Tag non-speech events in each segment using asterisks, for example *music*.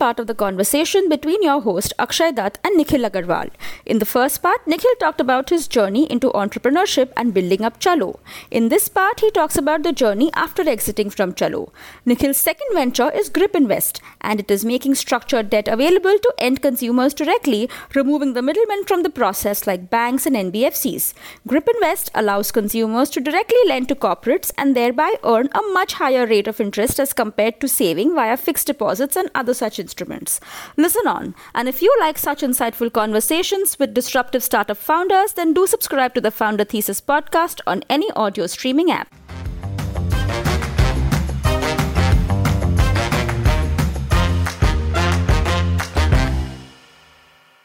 part of the conversation between your host Akshay Dutt and Nikhil Agarwal. In the first part, Nikhil talked about his journey into entrepreneurship and building up Chalo. In this part, he talks about the journey after exiting from Chalo. Nikhil's second venture is Grip Invest, and it is making structured debt available to end consumers directly, removing the middlemen from the process like banks and NBFCs. Grip Invest allows consumers to directly lend to corporates and thereby earn a much higher rate of interest as compared to saving via fixed deposits and other such instruments. Listen on, and if you like such insightful conversations with disruptive startup founders, then do subscribe to the Founder Thesis podcast on any audio streaming app.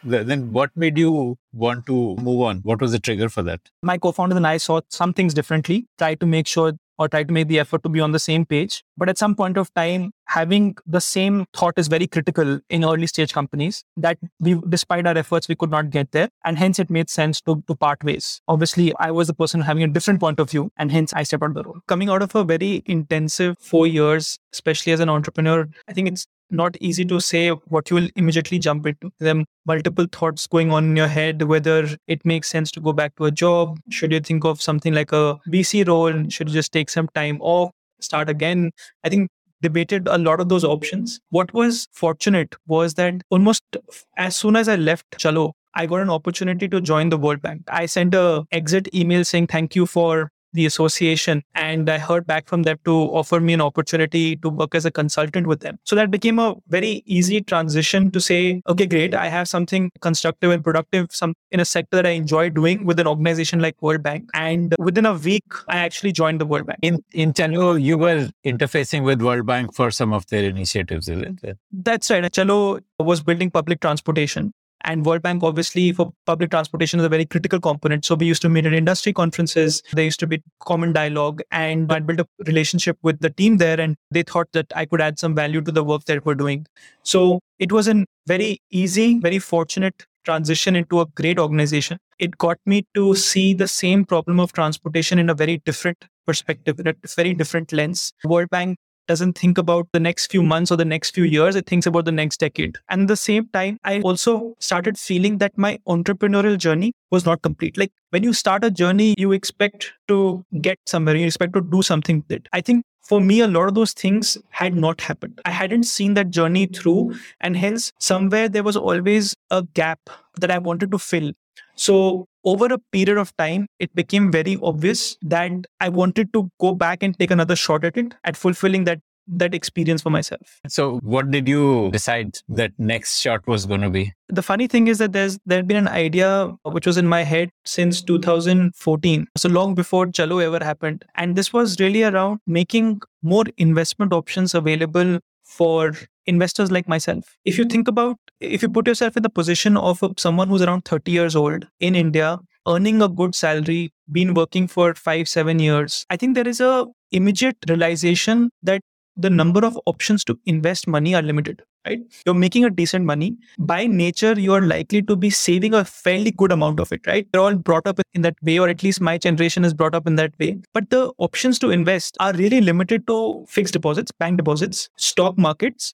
Then what made you want to move on? What was the trigger for that? My co-founder and I saw some things differently, tried to make sure or try to make the effort to be on the same page. But at some point of time, having the same thought is very critical in early stage companies that we, despite our efforts, we could not get there. And hence it made sense to, to part ways. Obviously, I was the person having a different point of view and hence I stepped out of the role. Coming out of a very intensive four years, especially as an entrepreneur, I think it's not easy to say what you will immediately jump into. Are multiple thoughts going on in your head, whether it makes sense to go back to a job. Should you think of something like a VC role? Should you just take some time off, start again? I think debated a lot of those options. What was fortunate was that almost as soon as I left Chalo, I got an opportunity to join the World Bank. I sent a exit email saying thank you for the association and I heard back from them to offer me an opportunity to work as a consultant with them. So that became a very easy transition to say, okay, great, I have something constructive and productive some in a sector that I enjoy doing with an organization like World Bank. And within a week, I actually joined the World Bank. In in Chalo, you were interfacing with World Bank for some of their initiatives, isn't it? That's right. Chalo was building public transportation. And World Bank, obviously, for public transportation is a very critical component. So we used to meet at industry conferences. There used to be common dialogue, and I built a relationship with the team there. And they thought that I could add some value to the work that we're doing. So it was a very easy, very fortunate transition into a great organization. It got me to see the same problem of transportation in a very different perspective, in a very different lens. World Bank doesn't think about the next few months or the next few years. It thinks about the next decade. And at the same time, I also started feeling that my entrepreneurial journey was not complete. Like when you start a journey, you expect to get somewhere, you expect to do something with it. I think for me, a lot of those things had not happened. I hadn't seen that journey through, and hence, somewhere there was always a gap that I wanted to fill. So, over a period of time, it became very obvious that I wanted to go back and take another shot at it, at fulfilling that that experience for myself. So, what did you decide that next shot was going to be? The funny thing is that there's there had been an idea which was in my head since 2014, so long before Chalo ever happened, and this was really around making more investment options available for investors like myself. If you mm-hmm. think about, if you put yourself in the position of uh, someone who's around 30 years old in India, earning a good salary, been working for five, seven years, I think there is a immediate realization that the number of options to invest money are limited right? You're making a decent money. By nature you are likely to be saving a fairly good amount of it right? They're all brought up in that way or at least my generation is brought up in that way. But the options to invest are really limited to fixed deposits bank deposits stock markets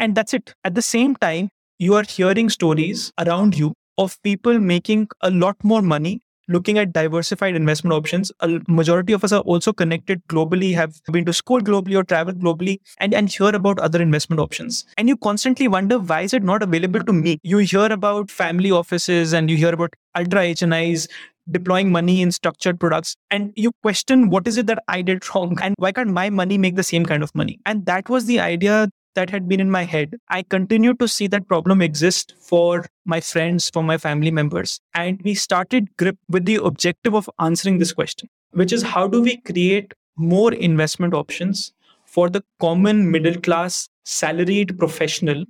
and that's it at the same time you are hearing stories around you of people making a lot more money looking at diversified investment options. A majority of us are also connected globally, have been to school globally or traveled globally, and, and hear about other investment options. And you constantly wonder why is it not available to me? You hear about family offices and you hear about ultra HNIs deploying money in structured products and you question what is it that I did *laughs* wrong and why can't my money make the same kind of money? And that was the idea that had been in my head. I continued to see that problem exist for my friends, for my family members. And we started GRIP with the objective of answering this question, which is how do we create more investment options for the common middle class salaried professional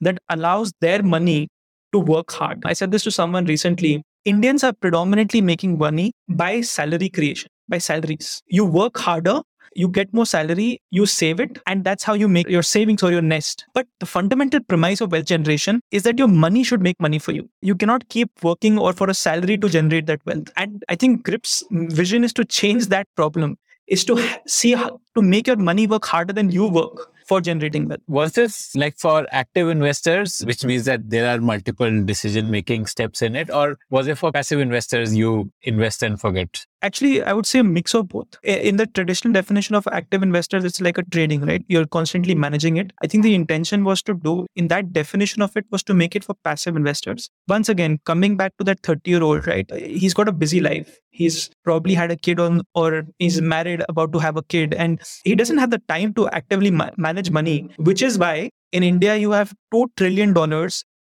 that allows their money to work hard. I said this to someone recently. Indians are predominantly making money by salary creation, by salaries. You work harder you get more salary, you save it, and that's how you make your savings or your nest. But the fundamental premise of wealth generation is that your money should make money for you. You cannot keep working or for a salary to generate that wealth. And I think Grip's vision is to change that problem, is to see how to make your money work harder than you work for generating wealth. Was this like for active investors, which means that there are multiple decision making steps in it, or was it for passive investors? You invest and forget. Actually, I would say a mix of both. In the traditional definition of active investors, it's like a trading, right? You're constantly managing it. I think the intention was to do, in that definition of it, was to make it for passive investors. Once again, coming back to that 30 year old, right? Uh, he's got a busy life. He's probably had a kid on, or he's married, about to have a kid, and he doesn't have the time to actively ma- manage money, which is why in India, you have $2 trillion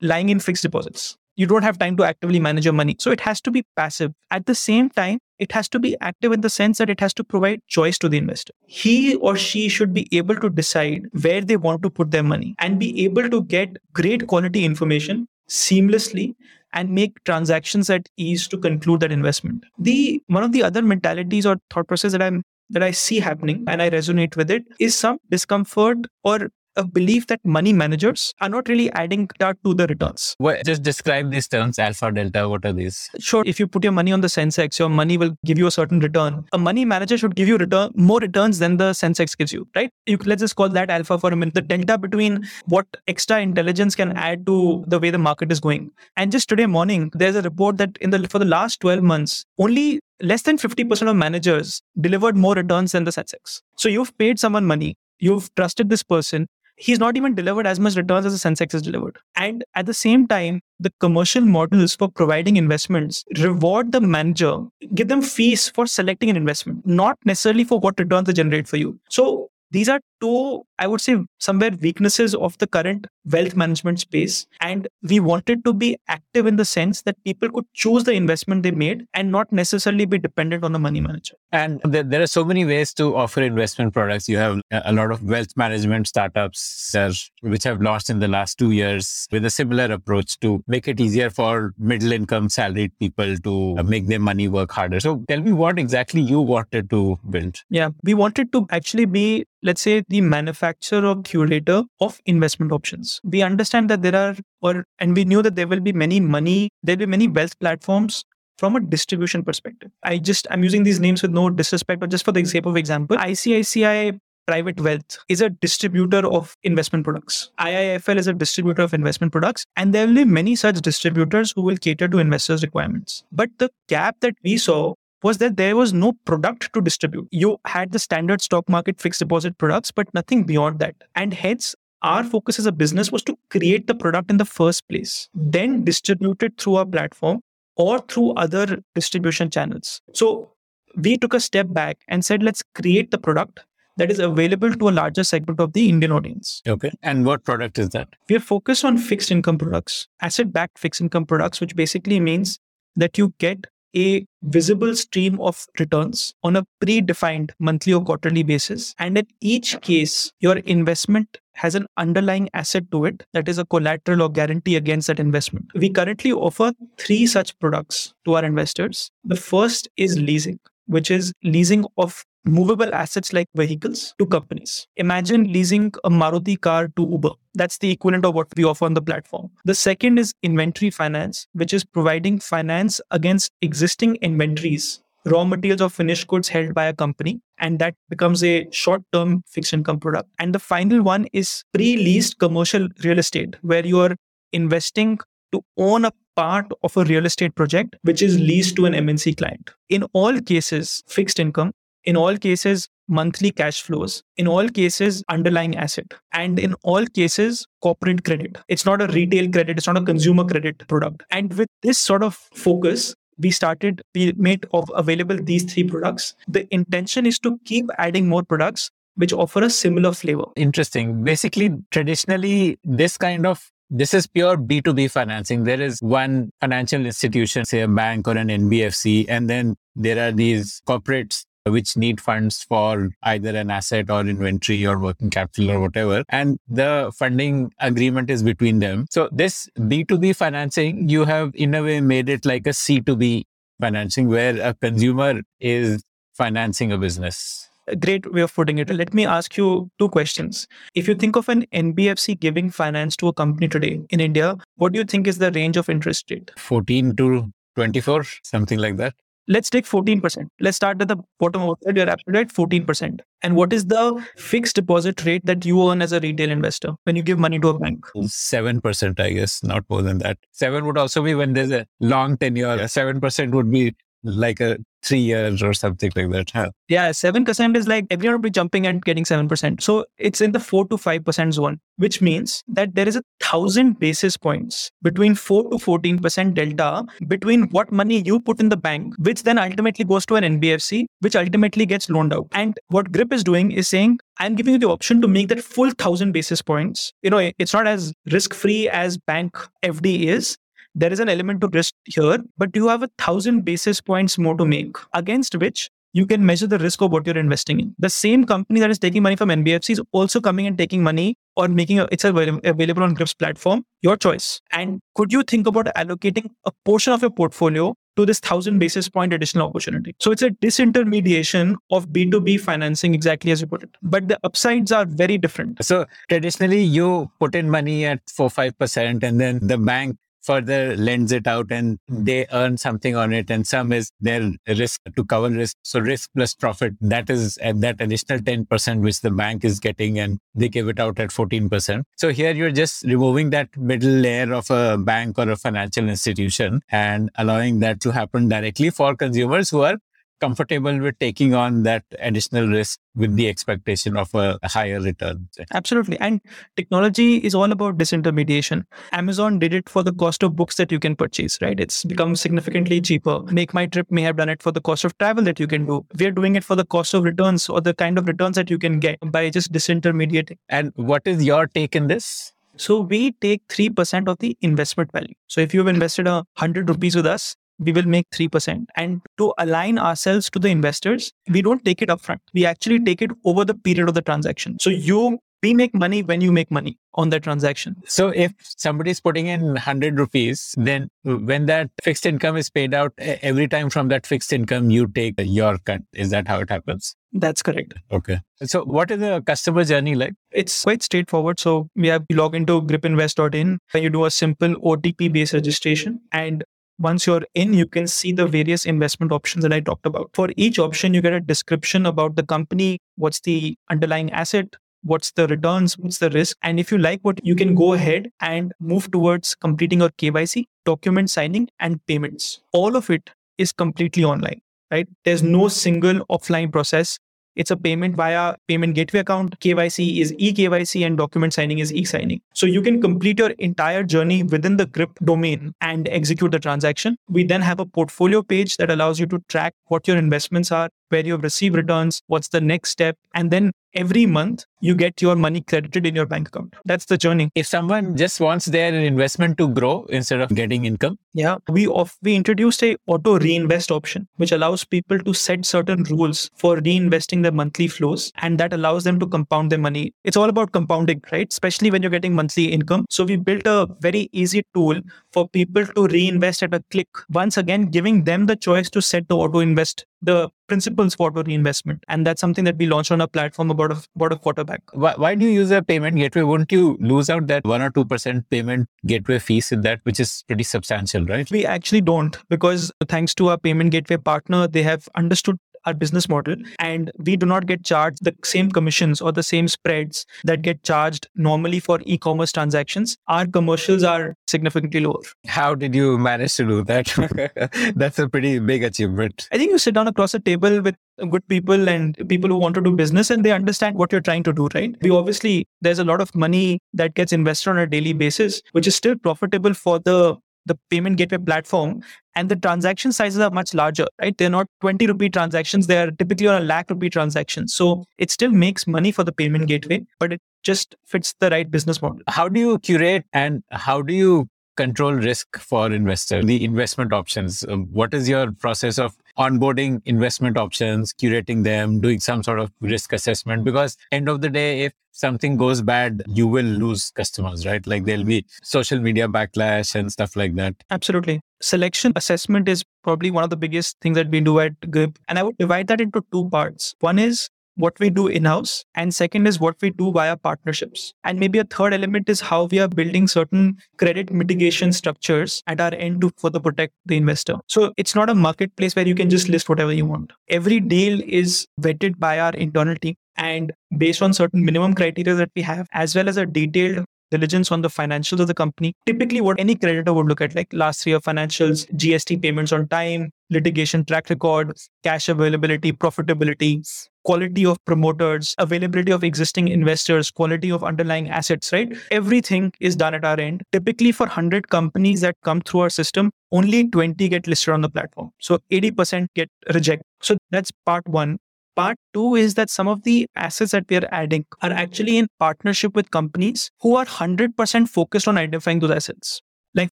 lying in fixed deposits you don't have time to actively manage your money. So it has to be passive. At the same time, it has to be active in the sense that it has to provide choice to the investor. He or she should be able to decide where they want to put their money and be able to get great quality information seamlessly and make transactions at ease to conclude that investment. The one of the other mentalities or thought process that I'm that I see happening and I resonate with it is some discomfort or a belief that money managers are not really adding that to the returns. Well, just describe these terms, alpha, delta. What are these? Sure. If you put your money on the Sensex, your money will give you a certain return. A money manager should give you return more returns than the Sensex gives you, right? You, let's just call that alpha for a minute. The delta between what extra intelligence can add to the way the market is going. And just today morning, there's a report that in the for the last 12 months, only less than 50% of managers delivered more returns than the Sensex. So you've paid someone money, you've trusted this person, he's not even delivered as much returns as the Sensex has delivered. And at the same time, the commercial models for providing investments reward the manager, give them fees for selecting an investment, not necessarily for what returns they generate for you. So these are two, I would say, somewhere weaknesses of the current wealth management space. And we wanted to be active in the sense that people could choose the investment they made and not necessarily be dependent on a money manager. And there are so many ways to offer investment products. You have a lot of wealth management startups uh, which have launched in the last two years with a similar approach to make it easier for middle income salaried people to make their money work harder. So tell me what exactly you wanted to build. Yeah, we wanted to actually be let's say the manufacturer or curator of investment options we understand that there are or and we knew that there will be many money there'll be many wealth platforms from a distribution perspective i just i'm using these names with no disrespect but just for the sake of example icici private wealth is a distributor of investment products. IIFL is a distributor of investment products, and there will be many such distributors who will cater to investors' requirements. But the gap that we saw was that there was no product to distribute. You had the standard stock market fixed deposit products, but nothing beyond that. And hence, our focus as a business was to create the product in the first place, then distribute it through our platform or through other distribution channels. So we took a step back and said, let's create the product that is available to a larger segment of the Indian audience. Okay. And what product is that? We are focused on fixed income products, asset backed fixed income products, which basically means that you get a visible stream of returns on a predefined monthly or quarterly basis. And in each case, your investment has an underlying asset to it that is a collateral or guarantee against that investment. We currently offer three such products to our investors. The first is leasing, which is leasing of movable assets like vehicles to companies. Imagine leasing a Maruti car to Uber. That's the equivalent of what we offer on the platform. The second is inventory finance, which is providing finance against existing inventories, raw materials or finished goods held by a company. And that becomes a short term fixed income product. And the final one is pre leased commercial real estate, where you are investing to own a part of a real estate project which is leased to an MNC client. In all cases, fixed income in all cases monthly cash flows in all cases underlying asset and in all cases corporate credit. It's not a retail credit it's not a consumer credit product. And with this sort of focus we started we made of available these three products. The intention is to keep adding more products which offer a similar flavor. Interesting. Basically traditionally this kind of this is pure B2B financing. There is one financial institution, say a bank or an NBFC, and then there are these corporates which need funds for either an asset or inventory or working capital or whatever. And the funding agreement is between them. So this B2B financing, you have in a way made it like a C2B financing where a consumer is financing a business. A great way of putting it. Let me ask you two questions. If you think of an NBFC giving finance to a company today in India, what do you think is the range of interest rate? 14 to 24, something like that let's take 14%. Let's start at the bottom of it. You're absolutely right, 14%. And what is the fixed deposit rate that you earn as a retail investor when you give money to a bank? 7%, I guess, not more than that. 7 would also be when there's a long tenure. 7% would be like a three years or something like that. Huh? Yeah, 7% is like everyone will be jumping and getting 7%. So it's in the 4 to 5% zone, which means that there is a thousand basis points between 4 to 14% delta between what money you put in the bank, which then ultimately goes to an NBFC, which ultimately gets loaned out. And what GRIP is doing is saying, I'm giving you the option to make that full thousand basis points. You know, it's not as risk free as bank FD is, there is an element to risk here, but you have a thousand basis points more to make against which you can measure the risk of what you're investing in. The same company that is taking money from NBFC is also coming and taking money or making a, it's available on Grip's platform. Your choice. And could you think about allocating a portion of your portfolio to this thousand basis point additional opportunity? So it's a disintermediation of B2B financing, exactly as you put it. But the upsides are very different. So traditionally, you put in money at four five percent, and then the bank further lends it out and hmm. they earn something on it and some is their risk to cover risk. So risk plus profit that is at that additional 10% which the bank is getting and they give it out at 14% so here you're just removing that middle layer of a bank or a financial institution and allowing that to happen directly for consumers who are comfortable with taking on that additional risk with the expectation of a higher return. Absolutely. And technology is all about disintermediation. Amazon did it for the cost of books that you can purchase, right? It's become significantly cheaper. Make My Trip may have done it for the cost of travel that you can do. We're doing it for the cost of returns or the kind of returns that you can get by just disintermediating. And what is your take in this? So we take 3% of the investment value. So if you've invested a 100 rupees with us, we will make 3%. And to align ourselves to the investors, we don't take it upfront. We actually take it over the period of the transaction. So you we make money when you make money on the transaction. So if somebody is putting in 100 rupees, then when that fixed income is paid out, every time from that fixed income, you take your cut. Is that how it happens? That's correct. Okay. So what is the customer journey like? It's quite straightforward. So we have you log into gripinvest.in and you do a simple OTP based registration and once you're in, you can see the various investment options that I talked about. For each option, you get a description about the company, what's the underlying asset, what's the returns, what's the risk. And if you like what, you can go ahead and move towards completing your KYC, document signing, and payments. All of it is completely online, right? There's no single offline process. It's a payment via payment gateway account. KYC is e-KYC and document signing is e-signing. So you can complete your entire journey within the GRIP domain and execute the transaction. We then have a portfolio page that allows you to track what your investments are, where you have received returns, what's the next step, and then every month you get your money credited in your bank account. That's the journey. If someone just wants their investment to grow instead of getting income, yeah, we off we introduced a auto reinvest option, which allows people to set certain rules for reinvesting their monthly flows, and that allows them to compound their money. It's all about compounding, right? Especially when you're getting monthly income. So we built a very easy tool for people to reinvest at a click. Once again, giving them the choice to set the auto invest the principles for reinvestment. And that's something that we launched on our platform about a, about a quarter back. Why, why do you use a payment gateway? Wouldn't you lose out that 1 or 2% payment gateway fees in that, which is pretty substantial, right? We actually don't because thanks to our payment gateway partner, they have understood our business model and we do not get charged the same commissions or the same spreads that get charged normally for e-commerce transactions our commercials are significantly lower. How did you manage to do that? *laughs* That's a pretty big achievement. I think you sit down across a table with good people and people who want to do business and they understand what you're trying to do right? We obviously there's a lot of money that gets invested on a daily basis which is still profitable for the the payment gateway platform and the transaction sizes are much larger right? They're not 20 rupee transactions they are typically on a lakh rupee transaction. So it still makes money for the payment gateway but it just fits the right business model. How do you curate and how do you control risk for investors? The investment options um, what is your process of onboarding investment options curating them doing some sort of risk assessment. Because end of the day if something goes bad you will lose customers right? Like there'll be social media backlash and stuff like that. Absolutely. Selection assessment is probably one of the biggest things that we do at grip. And i would divide that into two parts. One is what we do in house. And second is what we do via partnerships. And maybe a third element is how we are building certain credit mitigation structures at our end to further protect the investor. So it's not a marketplace where you can just list whatever you want. Every deal is vetted by our internal team and based on certain minimum criteria that we have, as well as a detailed diligence on the financials of the company. Typically, what any creditor would look at, like last year financials, GST payments on time, litigation track record, cash availability, profitability, quality of promoters, availability of existing investors, quality of underlying assets, right? Everything is done at our end. Typically, for 100 companies that come through our system, only 20 get listed on the platform. So 80% get rejected. So that's part one. Part two is that some of the assets that we are adding are actually in partnership with companies who are 100% focused on identifying those assets. Like,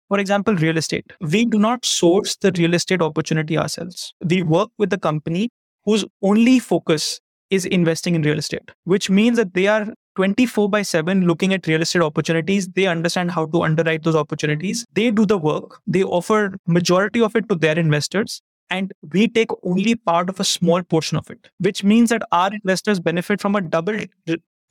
for example, real estate. We do not source the real estate opportunity ourselves. We work with the company whose only focus is investing in real estate, which means that they are 24 by 7 looking at real estate opportunities they understand how to underwrite those opportunities they do the work they offer majority of it to their investors and we take only part of a small portion of it, which means that our investors benefit from a double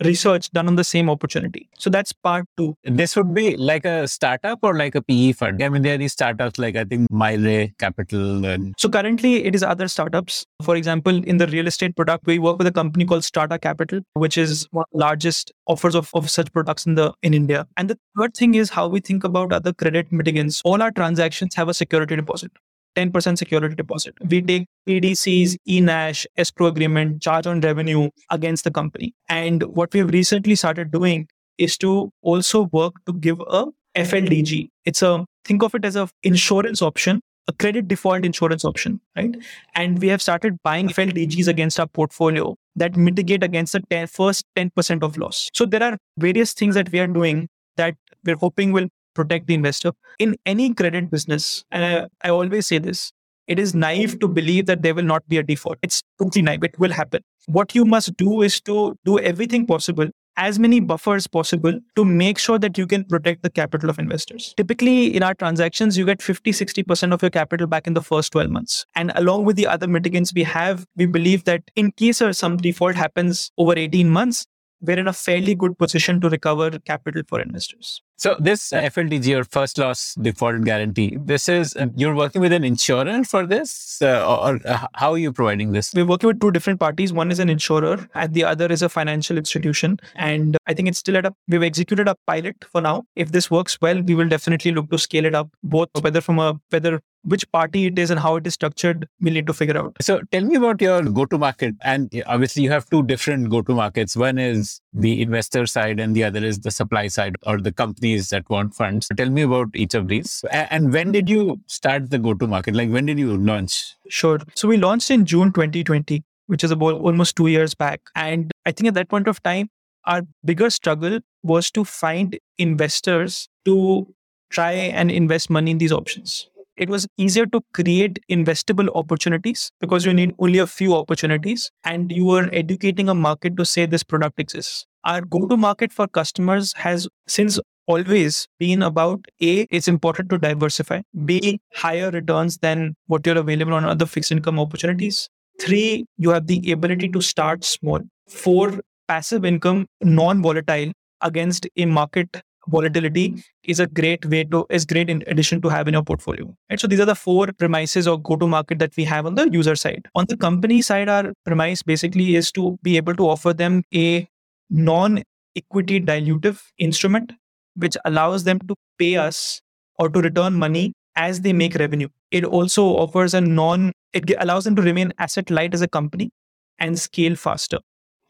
research done on the same opportunity. So that's part two. This would be like a startup or like a PE fund. I mean, there are these startups like I think Mile Capital. And... So currently it is other startups. For example, in the real estate product, we work with a company called Strata Capital, which is one of the largest offers of, of such products in the in India. And the third thing is how we think about other credit mitigants. All our transactions have a security deposit. 10% security deposit. We take PDCs, eNACH, escrow agreement, charge on revenue against the company. And what we've recently started doing is to also work to give a FLDG. It's a think of it as a insurance option, a credit default insurance option, right? And we have started buying FLDGs against our portfolio that mitigate against the 10, first 10% of loss. So there are various things that we are doing that we're hoping will protect the investor. In any credit business, and I, I always say this, it is naive to believe that there will not be a default. It's totally naive. It will happen. What you must do is to do everything possible, as many buffers possible to make sure that you can protect the capital of investors. Typically, in our transactions, you get 50, 60% of your capital back in the first 12 months. And along with the other mitigants we have, we believe that in case some default happens over 18 months, we're in a fairly good position to recover capital for investors. So this FLDG or first loss default guarantee, this is uh, you're working with an insurer for this, uh, or uh, how are you providing this? We're working with two different parties. One is an insurer, and the other is a financial institution. And I think it's still at a. We've executed a pilot for now. If this works well, we will definitely look to scale it up, both whether from a whether which party it is and how it is structured, we'll need to figure out. So tell me about your go-to-market. And obviously you have two different go-to-markets. One is the investor side and the other is the supply side or the companies that want funds. Tell me about each of these. And when did you start the go-to-market? Like when did you launch? Sure. So we launched in June 2020, which is about almost two years back. And I think at that point of time, our bigger struggle was to find investors to try and invest money in these options it was easier to create investable opportunities because you need only a few opportunities and you were educating a market to say this product exists. Our go to market for customers has since always been about A, it's important to diversify, B, higher returns than what you're available on other fixed income opportunities. Three, you have the ability to start small. Four, passive income, non volatile against a market volatility hmm. is a great way to is great in addition to have in your portfolio right? So these are the four premises or go to market that we have on the user side. On the company side our premise basically is to be able to offer them a non equity dilutive instrument which allows them to pay us or to return money as they make revenue. It also offers a non it allows them to remain asset light as a company and scale faster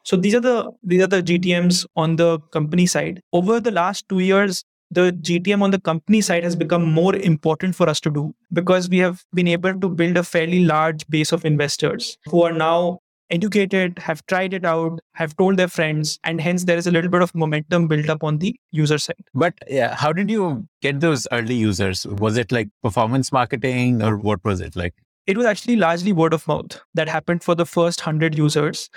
so these are the these are the GTMs on the company side. Over the last two years, the GTM on the company side has become more important for us to do because we have been able to build a fairly large base of investors who are now educated, have tried it out, have told their friends, and hence there is a little bit of momentum built up on the user side. But yeah, how did you get those early users? Was it like performance marketing or what was it like? It was actually largely word of mouth that happened for the first 100 users.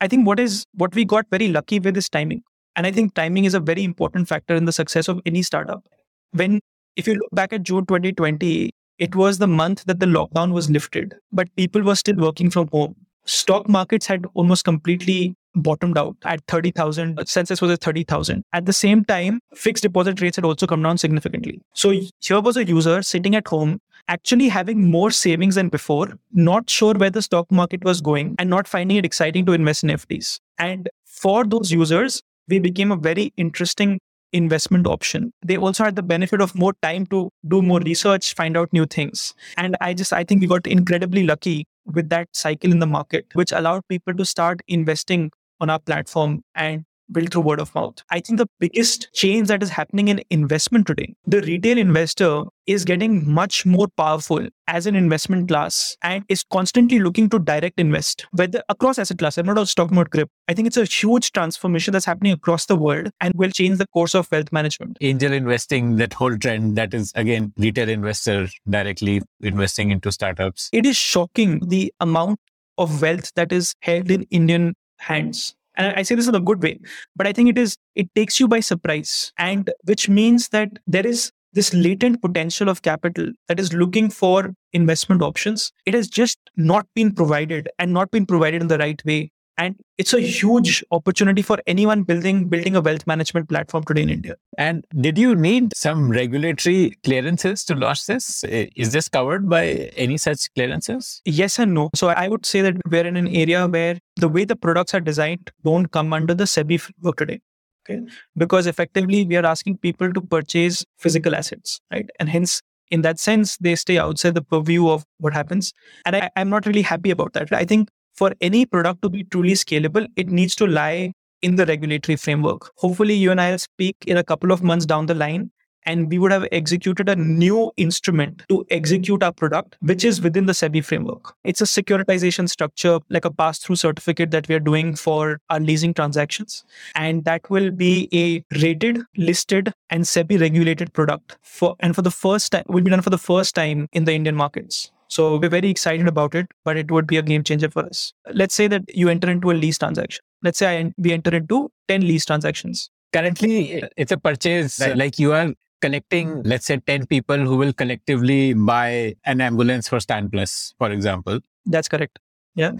I think what is what we got very lucky with is timing. And I think timing is a very important factor in the success of any startup. When if you look back at June 2020, it was the month that the lockdown was lifted, but people were still working from home. stock markets had almost completely bottomed out at 30,000. Uh, census was at 30,000. At the same time, fixed deposit rates had also come down significantly. So here was a user sitting at home, actually having more savings than before, not sure where the stock market was going, and not finding it exciting to invest in FDs. And for those users, we became a very interesting investment option. They also had the benefit of more time to do more research, find out new things. And I just, I think we got incredibly lucky with that cycle in the market, which allowed people to start investing on our platform and build through word of mouth. I think the biggest change that is happening in investment today, the retail investor is getting much more powerful as an investment class and is constantly looking to direct invest, whether across asset class. I'm not just talking about crypto. I think it's a huge transformation that's happening across the world and will change the course of wealth management. Angel investing, that whole trend that is again retail investor directly investing into startups. It is shocking the amount of wealth that is held in Indian hands and i say this in a good way but i think it is it takes you by surprise. And which means that there is this latent potential of capital that is looking for investment options. It has just not been provided and not been provided in the right way and it's a huge opportunity for anyone building building a wealth management platform today in india. And did you need some regulatory clearances to launch this? Eh, is this covered by any such clearances? Yes and no. So i would say that we're in an area where the way the products are designed don't come under the sebi framework today okay? Because effectively we are asking people to purchase physical assets right? And hence in that sense they stay outside the purview of what happens. And I, i'm not really happy about that. I think for any product to be truly scalable, it needs to lie in the regulatory framework. Hopefully, you and I will speak in a couple of months down the line, and we would have executed a new instrument to execute our product, which is within the SEBI framework. It's a securitization structure, like a pass through certificate that we are doing for our leasing transactions. And that will be a rated, listed, and SEBI regulated product for, and for the first time, will be done for the first time in the Indian markets. So we're very excited about it, but it would be a game changer for us. Let's say that you enter into a lease transaction. Let's say I, we enter into 10 lease transactions. Currently, it's a purchase right. like you are connecting, let's say 10 people who will collectively buy an ambulance for Stan Plus, for example. That's correct. Yeah.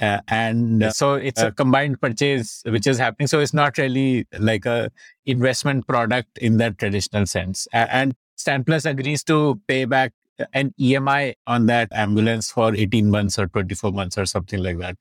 Uh, and uh, so it's a combined purchase which is happening so it's not really like a investment product in that traditional sense uh, and stan plus agrees to pay back an EMI on that ambulance for 18 months or 24 months or something like that.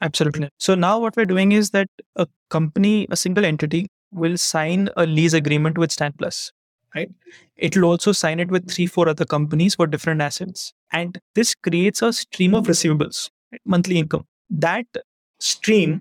Absolutely. So now what we're doing is that a company, a single entity will sign a lease agreement with Stan Plus, right? It will also sign it with three, four other companies for different assets. And this creates a stream of receivables, right? monthly income. That stream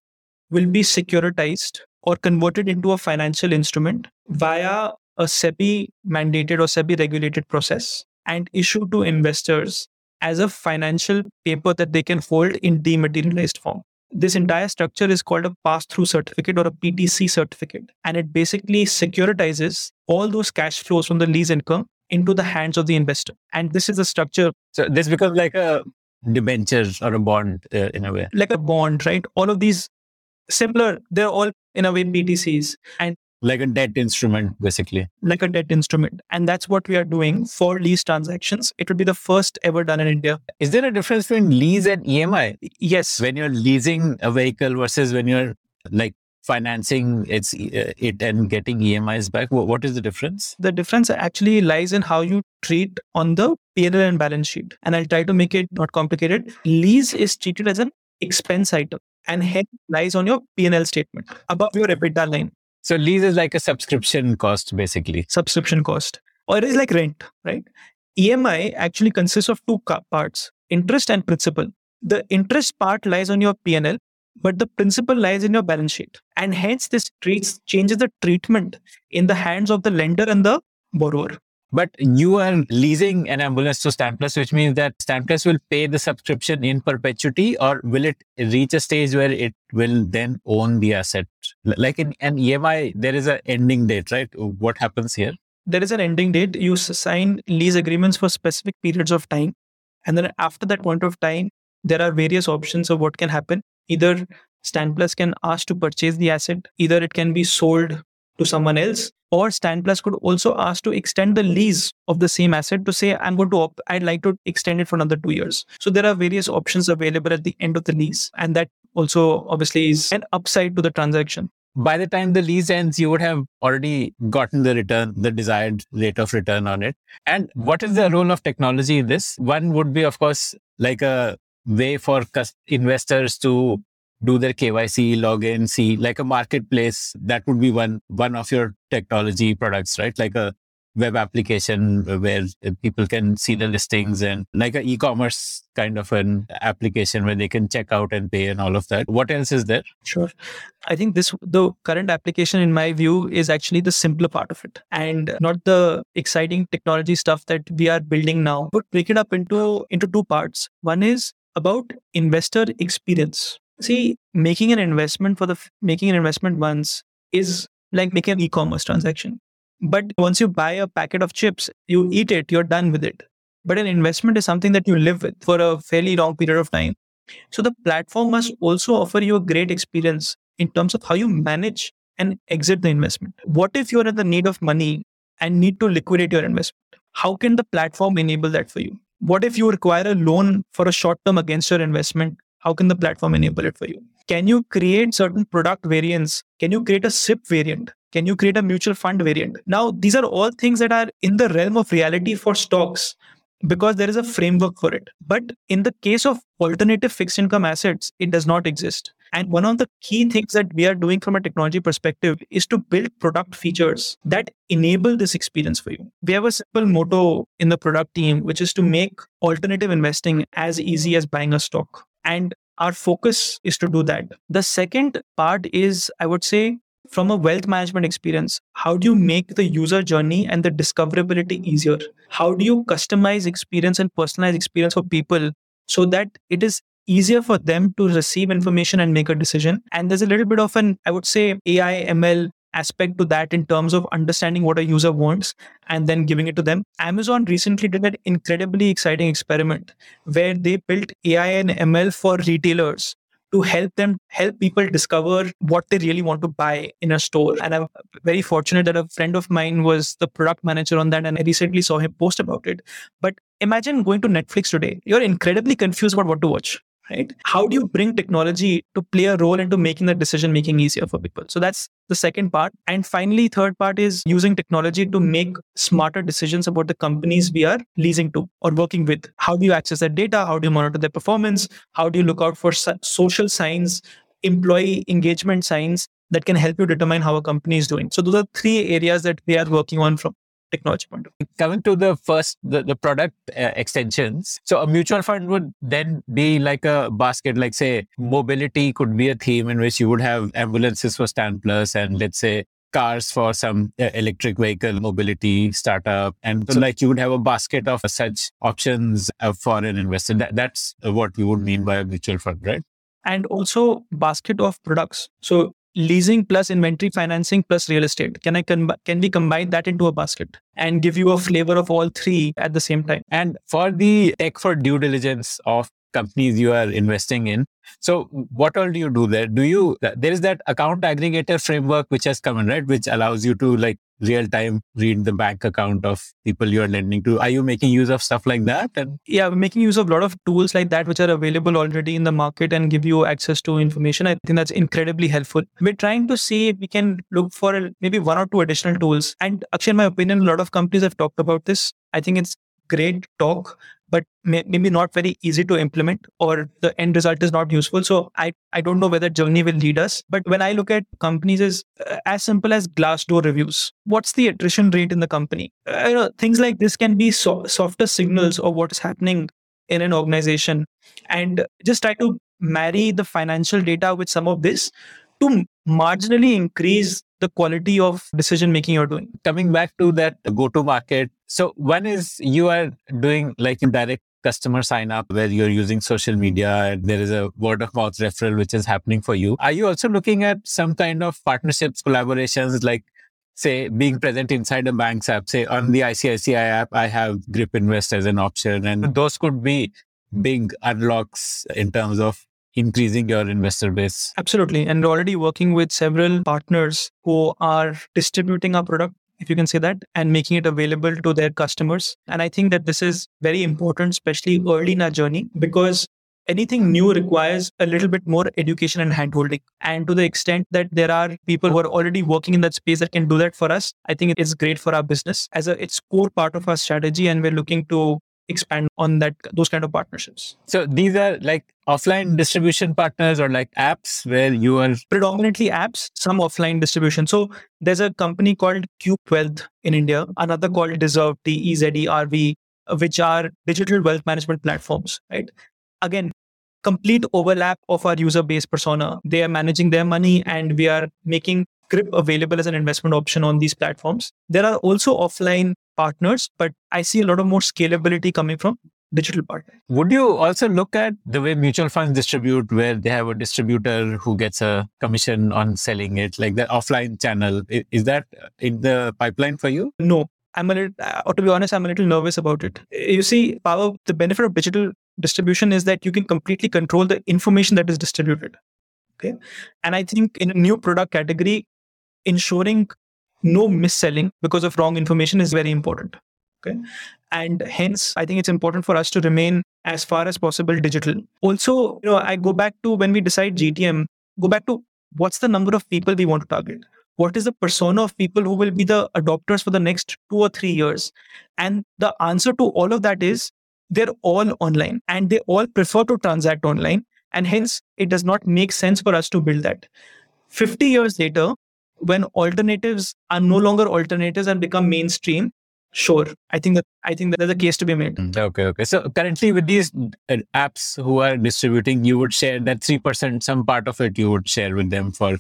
will be securitized or converted into a financial instrument via a SEBI mandated or SEBI regulated process and issue to investors as a financial paper that they can hold in dematerialized form. This entire structure is called a pass through certificate or a PTC certificate. And it basically securitizes all those cash flows from the lease income into the hands of the investor. And this is a structure. So this becomes like a debenture or a bond uh, in a way. Like a bond, right? All of these similar, they're all in a way PTCs. And like a debt instrument basically. Like a debt instrument. And that's what we are doing for lease transactions. It will be the first ever done in india. Is there a difference between lease and emi yes. When you're leasing a vehicle versus when you're like financing it's uh, it and getting emis back what is the difference? The difference actually lies in how you treat on the P&L and balance sheet. And i'll try to make it not complicated. Lease is treated as an expense item and hence lies on your P&L statement above your EBITDA line. So lease is like a subscription cost, basically. Subscription cost, or it is like rent, right? EMI actually consists of two parts: interest and principal. The interest part lies on your PNL, but the principal lies in your balance sheet, and hence this treats changes the treatment in the hands of the lender and the borrower. But you are leasing an ambulance to Stan Plus, which means that Stan Plus will pay the subscription in perpetuity, or will it reach a stage where it will then own the asset? Like in an EMI, there is an ending date, right? What happens here? There is an ending date. You sign lease agreements for specific periods of time. And then after that point of time, there are various options of what can happen. Either Stan Plus can ask to purchase the asset, either it can be sold to someone else, or Stan Plus could also ask to extend the lease of the same asset to say, I'm going to, op- I'd like to extend it for another two years. So there are various options available at the end of the lease. And that also obviously is an upside to the transaction. By the time the lease ends, you would have already gotten the return, the desired rate of return on it. And what is the role of technology in this? One would be, of course, like a way for investors to do their KYC, login, see like a marketplace. That would be one one of your technology products, right? Like a web application where people can see the listings and like an e-commerce kind of an application where they can check out and pay and all of that. What else is there? Sure. I think this the current application in my view is actually the simpler part of it and not the exciting technology stuff that we are building now. But break it up into into two parts. One is about investor experience See, making an investment for the making an investment once is like making an e-commerce transaction. But once you buy a packet of chips, you eat it, you're done with it. But an investment is something that you live with for a fairly long period of time. So the platform must also offer you a great experience in terms of how you manage and exit the investment. What if you're in the need of money and need to liquidate your investment? How can the platform enable that for you? What if you require a loan for a short term against your investment how can the platform enable it for you? Can you create certain product variants? Can you create a SIP variant? Can you create a mutual fund variant? Now, these are all things that are in the realm of reality for stocks because there is a framework for it. But in the case of alternative fixed income assets, it does not exist. And one of the key things that we are doing from a technology perspective is to build product features that enable this experience for you. We have a simple motto in the product team, which is to make alternative investing as easy as buying a stock. And our focus is to do that. The second part is, I would say, from a wealth management experience, how do you make the user journey and the discoverability easier? How do you customize experience and personalize experience for people so that it is easier for them to receive information and make a decision? And there's a little bit of an, I would say, AI, ML aspect to that in terms of understanding what a user wants and then giving it to them. Amazon recently did an incredibly exciting experiment where they built AI and ML for retailers to help them help people discover what they really want to buy in a store. And I'm very fortunate that a friend of mine was the product manager on that, and I recently saw him post about it. But imagine going to Netflix today. You're incredibly confused about what to watch right? How do you bring technology to play a role into making the decision making easier for people? So that's the second part. And finally third part is using technology to make smarter decisions about the companies we are leasing to or working with. How do you access that data? How do you monitor their performance? How do you look out for social signs employee engagement signs that can help you determine how a company is doing? So those are three areas that we are working on from technology point of view. Coming to the first, the, the product uh, extensions. So a mutual fund would then be like a basket, like say mobility could be a theme in which you would have ambulances for Stan Plus and let's say cars for some uh, electric vehicle mobility startup. And so like you would have a basket of such options uh, for an investor. That, that's what you would mean by a mutual fund, right? and also basket of products. So leasing plus inventory financing plus real estate. Can i com- can we combine that into a basket and give you a flavor of all three at the same time? And for the tech for due diligence of companies you are investing in so what all do you do there? Do you there is that account aggregator framework which has come in right which allows you to like real time read the bank account of people you're lending to. Are you making use of stuff like that? And yeah we're making use of a lot of tools like that which are available already in the market and give you access to information. I think that's incredibly helpful. We're trying to see if we can look for maybe one or two additional tools. And actually in my opinion a lot of companies have talked about this. I think it's great talk but may, maybe not very easy to implement or the end result is not useful. So i i don't know whether journey will lead us but when i look at companies is uh, as simple as glassdoor reviews what's the attrition rate in the company? Uh, you know things like this can be so, softer signals of what is happening in an organization. And just try to marry the financial data with some of this to marginally increase the quality of decision making you're doing. Coming back to that go to market. So, one is you are doing like direct customer sign up where you're using social media and there is a word of mouth referral which is happening for you. Are you also looking at some kind of partnerships, collaborations like say being present inside a bank's app, say on the ICICI app, I have Grip Invest as an option and those could be big unlocks in terms of increasing your investor base. Absolutely. And we're already working with several partners who are distributing our product, if you can say that, and making it available to their customers. And I think that this is very important, especially early in our journey, because anything new requires a little bit more education and handholding. And to the extent that there are people who are already working in that space that can do that for us, I think it's great for our business as a it's core part of our strategy. And we're looking to expand on that those kind of partnerships. So these are like offline distribution partners or like apps where you are predominantly apps, some offline distribution. So there's a company called Cube Wealth in India, another called Dezerv, D E Z E R V, which are digital wealth management platforms, right? Again, complete overlap of our user base persona. They are managing their money and we are making Grip available as an investment option on these platforms. There are also offline partners, but I see a lot of more scalability coming from digital partners. Would you also look at the way mutual funds distribute, where they have a distributor who gets a commission on selling it, like the offline channel? Is that in the pipeline for you? No. I'm a little, uh, to be honest, I'm a little nervous about it. You see, power, the benefit of digital distribution is that you can completely control the information that is distributed. Okay. And I think in a new product category, ensuring no mis-selling because of wrong information is very important. Okay. And hence, I think it's important for us to remain as far as possible digital. Also, you know, I go back to when we decide GTM, go back to what's the number of people we want to target? What is the persona of people who will be the adopters for the next two or three years? And the answer to all of that is they're all online and they all prefer to transact online. And hence, it does not make sense for us to build that. 50 years later, when alternatives are no longer alternatives and become mainstream, sure i think that i think that there's a case to be made. Mm, okay okay. So currently with these uh, apps who are distributing you would share that 3% some part of it you would share with them for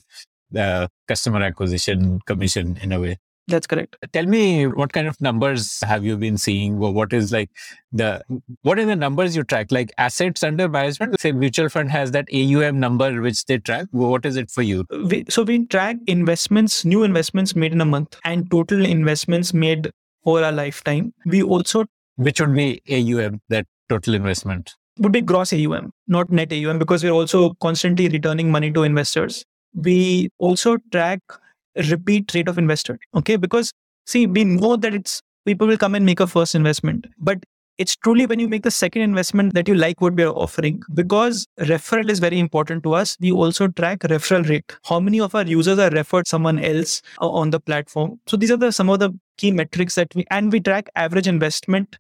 the customer acquisition commission in a way that's correct. Uh, tell me what kind of numbers have you been seeing? What is like the what are the numbers you track? Like assets under management. Say mutual fund has that AUM number which they track. What is it for you? Uh, we, so we track investments, new investments made in a month, and total investments made over a lifetime. We also which would be AUM that total investment would be gross AUM, not net AUM, because we're also constantly returning money to investors. We also track repeat rate of investor. Okay. Because see, we know that it's people will come and make a first investment, but it's truly when you make the second investment that you like what we're offering because referral is very important to us we also track referral rate how many of our users are referred someone else uh, on the platform so these are the some of the key metrics that we and we track average investment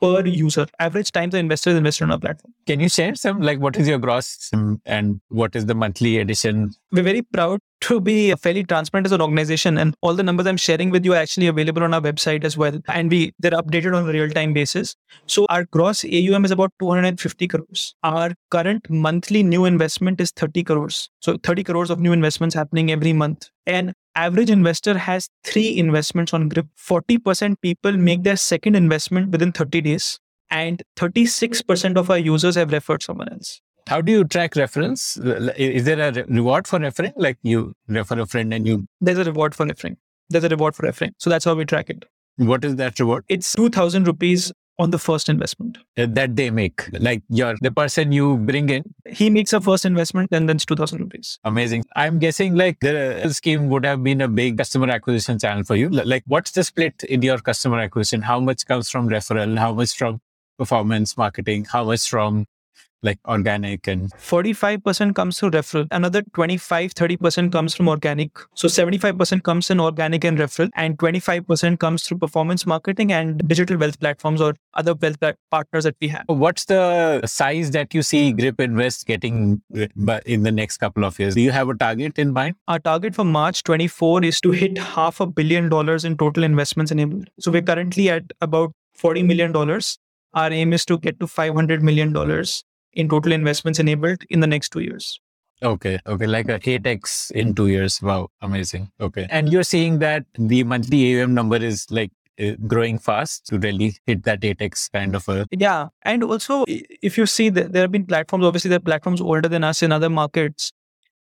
per user, average time the investor is invested on our platform. Can you share some, like what is your gross and what is the monthly addition? We're very proud to be fairly transparent as an organization and all the numbers I'm sharing with you are actually available on our website as well. And we they're updated on a real-time basis. So our gross AUM is about 250 crores. Our current monthly new investment is 30 crores. So 30 crores of new investments happening every month. And average investor has three investments on Grip. 40% people make their second investment within 30 days, and 36% of our users have referred someone else. How do you track reference? Is there a reward for referring? Like you refer a friend and you. There's a reward for referring. There's a reward for referring. So that's how we track it. What is that reward? It's 2000 rupees on the first investment. Uh, that they make. Like you're the person you bring in. He makes a first investment and then it's 2000 rupees. Amazing. I'm guessing like the scheme would have been a big customer acquisition channel for you. Like what's the split in your customer acquisition? How much comes from referral? How much from performance marketing? How much from like organic and 45% comes through referral another 25 30% comes from organic. So 75% comes in organic and referral and 25% comes through performance marketing and digital wealth platforms or other wealth partners that we have. What's the size that you see grip invest getting in the next couple of years? Do you have a target in mind? Our target for march 24 is to hit half a billion dollars in total investments enabled so we're currently at about 40 million dollars. Our aim is to get to 500 million dollars in total investments enabled in the next two years. Okay. Okay. Like a 8x in two years. Wow. Amazing. Okay. And you're seeing that the monthly AUM number is like uh, growing fast to really hit that 8x kind of a. Yeah. And also, if you see that there have been platforms, obviously, there are platforms older than us in other markets.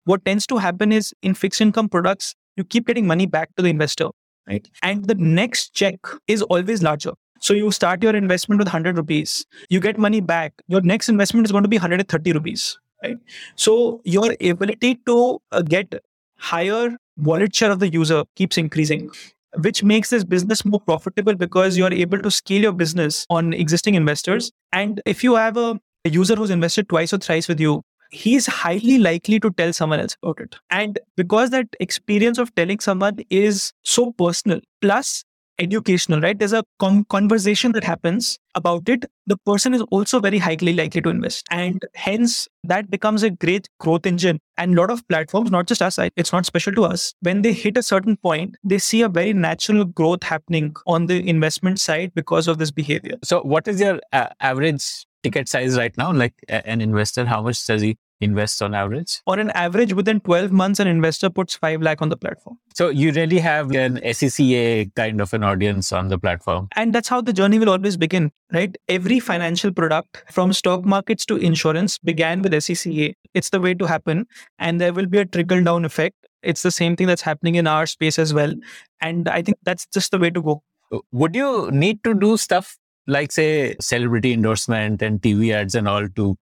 What tends to happen is in fixed income products, you keep getting money back to the investor, right? And the next check is always larger. So you start your investment with 100 rupees, you get money back. Your next investment is going to be 130 rupees, right? So your ability to uh, get higher wallet share of the user keeps increasing which makes this business more profitable because you're able to scale your business on existing investors and if you have a, a user who's invested twice or thrice with you he's highly likely to tell someone else about it. And because that experience of telling someone is so personal, plus educational, right? There's a con- conversation that happens about it. The person is also very highly likely to invest. And hence, that becomes a great growth engine. And a lot of platforms, not just us, it's not special to us, when they hit a certain point, they see a very natural growth happening on the investment side because of this behavior. So, what is your uh, average ticket size right now? Like an investor, how much does he invest on average? On an average, within 12 months, an investor puts 5 lakh on the platform. So you really have an SECA kind of an audience on the platform. And that's how the journey will always begin, right? Every financial product from stock markets to insurance began with SECA. It's the way to happen. And there will be a trickle down effect. It's the same thing that's happening in our space as well. And I think that's just the way to go. Uh, would you need to do stuff like, say, celebrity endorsement and TV ads and all to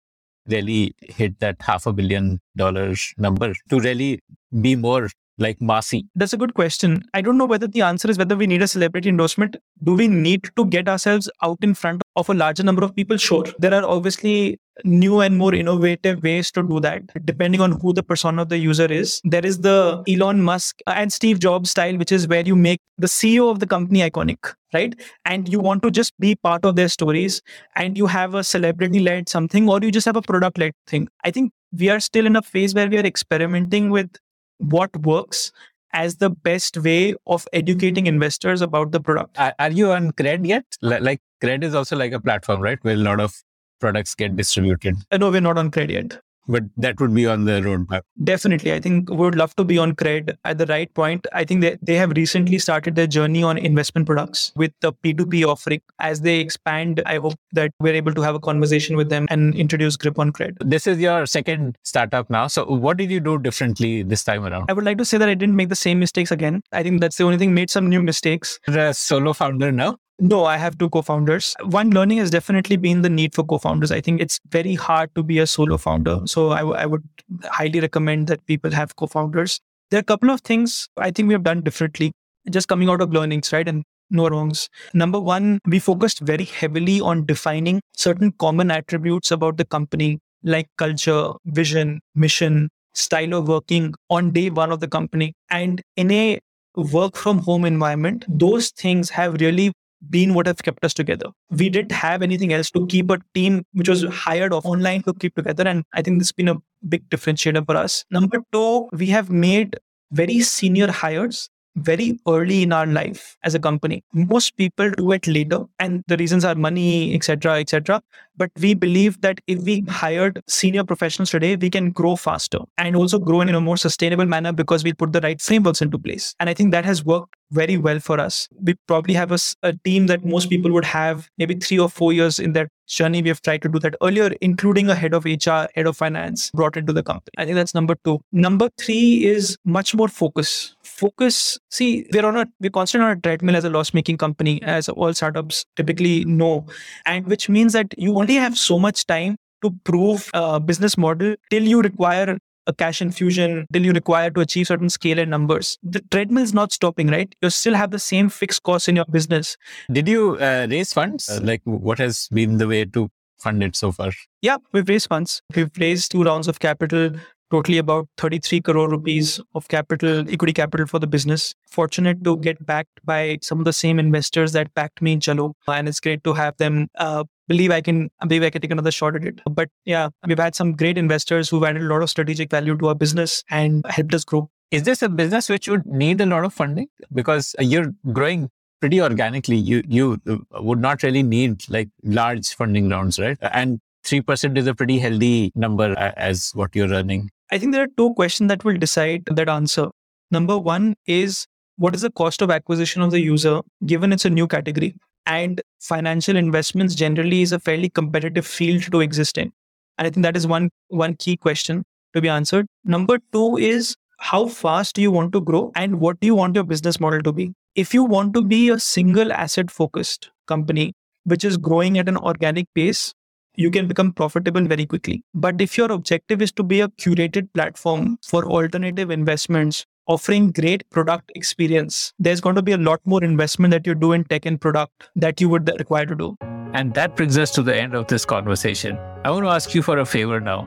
really hit that half a billion dollars number to really be more like massy? That's a good question. I don't know whether the answer is whether we need a celebrity endorsement. Do we need to get ourselves out in front of a larger number of people? Sure. There are obviously new and more innovative ways to do that depending on who the persona of the user is there is the elon musk and steve jobs style which is where you make the ceo of the company iconic right and you want to just be part of their stories and you have a celebrity led something or you just have a product led thing i think we are still in a phase where we are experimenting with what works as the best way of educating investors about the product. Are, you on Cred yet? Like Cred is also like a platform, right? Where a lot of products get distributed. Uh, no, we're not on Cred yet but that would be on the roadmap. Definitely. I think we would love to be on Cred at the right point. I think they, they have recently started their journey on investment products with the P2P offering. As they expand, I hope that we're able to have a conversation with them and introduce Grip on Cred. This is your second startup now. So what did you do differently this time around? I would like to say that I didn't make the same mistakes again. I think that's the only thing, made some new mistakes. You're a solo founder now? No, I have two co founders. One learning has definitely been the need for co founders. I think it's very hard to be a solo founder. So I, w- I would highly recommend that people have co founders. There are a couple of things I think we have done differently, just coming out of learnings, right? And no wrongs. Number one, we focused very heavily on defining certain common attributes about the company, like culture, vision, mission, style of working on day one of the company. And in a work from home environment, those things have really been what has kept us together. We didn't have anything else to keep a team which was hired off online to keep together. And I think this has been a big differentiator for us. Number two, we have made very senior hires very early in our life as a company. Most people do it later, and the reasons are money, etc., etc. But we believe that if we hired senior professionals today, we can grow faster and also grow in a more sustainable manner because we put the right frameworks into place. And I think that has worked very well for us. We probably have a, a team that most people would have maybe three or four years in that journey. We have tried to do that earlier, including a head of HR, head of finance brought into the company. I think that's number two. Number three is much more focus. Focus. See, we're on a we're constantly on a treadmill as a loss-making company, as all startups typically know, and which means that you only have so much time to prove a business model till you require a cash infusion till you require to achieve certain scale and numbers. The treadmill is not stopping, right? You still have the same fixed costs in your business. Did you uh, raise funds? Uh, like, what has been the way to fund it so far? Yeah, we've raised funds. We've raised two rounds of capital, totally about 33 crore rupees of capital, equity capital for the business. Fortunate to get backed by some of the same investors that backed me in Chalo. And it's great to have them uh, believe I can believe I can take another shot at it. But yeah, we've had some great investors who've added a lot of strategic value to our business and helped us grow. Is this a business which would need a lot of funding? Because you're growing pretty organically. You you would not really need like large funding rounds, right? And three percent is a pretty healthy number as what you're earning. I think there are two questions that will decide that answer. Number one is what is the cost of acquisition of the user given it's a new category? and financial investments generally is a fairly competitive field to exist in and i think that is one one key question to be answered number 2 is how fast do you want to grow and what do you want your business model to be if you want to be a single asset focused company which is growing at an organic pace you can become profitable very quickly. But if your objective is to be a curated platform for alternative investments, offering great product experience, there's going to be a lot more investment that you do in tech and product that you would require to do. And that brings us to the end of this conversation. I want to ask you for a favor now.